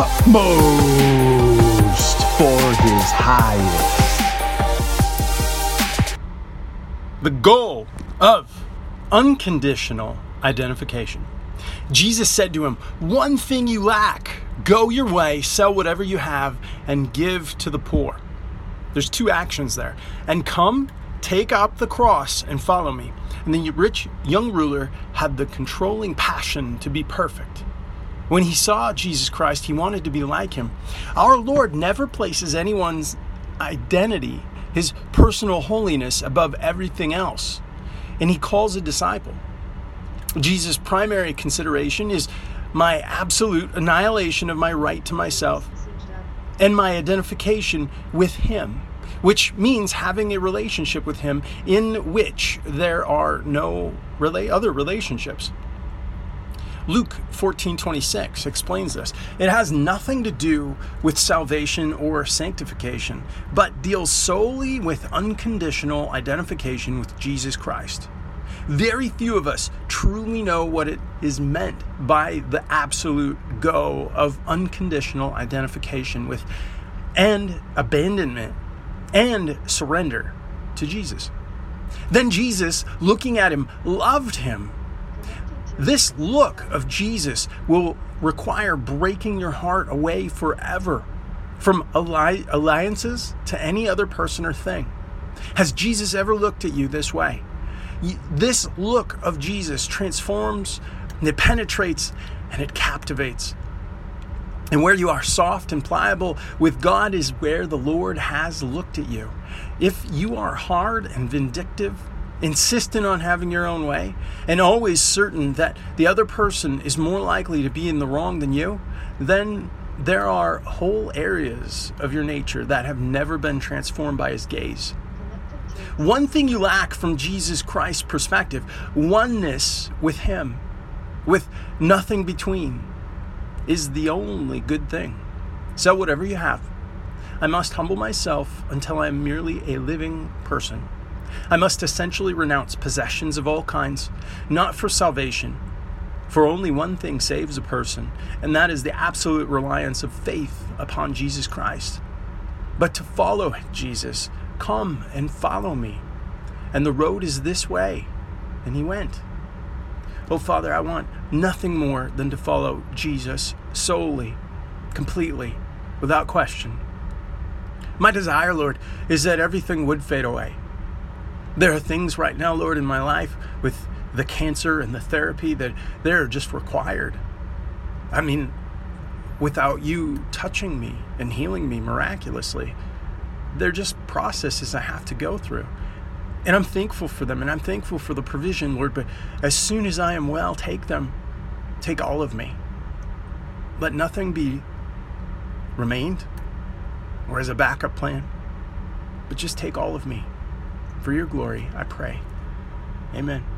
utmost for his highest. The goal of unconditional identification. Jesus said to him, One thing you lack go your way, sell whatever you have, and give to the poor. There's two actions there. And come, take up the cross, and follow me. And the rich young ruler had the controlling passion to be perfect. When he saw Jesus Christ, he wanted to be like him. Our Lord never places anyone's identity, his personal holiness, above everything else. And he calls a disciple. Jesus' primary consideration is my absolute annihilation of my right to myself and my identification with Him, which means having a relationship with Him in which there are no rela- other relationships. Luke 14:26 explains this. It has nothing to do with salvation or sanctification, but deals solely with unconditional identification with Jesus Christ. Very few of us truly know what it is meant by the absolute go of unconditional identification with and abandonment and surrender to Jesus. Then Jesus, looking at him, loved him. This look of Jesus will require breaking your heart away forever from alliances to any other person or thing. Has Jesus ever looked at you this way? This look of Jesus transforms, and it penetrates, and it captivates. And where you are soft and pliable with God is where the Lord has looked at you. If you are hard and vindictive, insistent on having your own way, and always certain that the other person is more likely to be in the wrong than you, then there are whole areas of your nature that have never been transformed by His gaze. One thing you lack from Jesus Christ's perspective oneness with Him, with nothing between, is the only good thing. So, whatever you have, I must humble myself until I am merely a living person. I must essentially renounce possessions of all kinds, not for salvation, for only one thing saves a person, and that is the absolute reliance of faith upon Jesus Christ. But to follow Jesus Come and follow me. And the road is this way. And he went. Oh, Father, I want nothing more than to follow Jesus solely, completely, without question. My desire, Lord, is that everything would fade away. There are things right now, Lord, in my life with the cancer and the therapy that they're just required. I mean, without you touching me and healing me miraculously, they're just processes I have to go through. And I'm thankful for them and I'm thankful for the provision, Lord. But as soon as I am well, take them. Take all of me. Let nothing be remained or as a backup plan, but just take all of me. For your glory, I pray. Amen.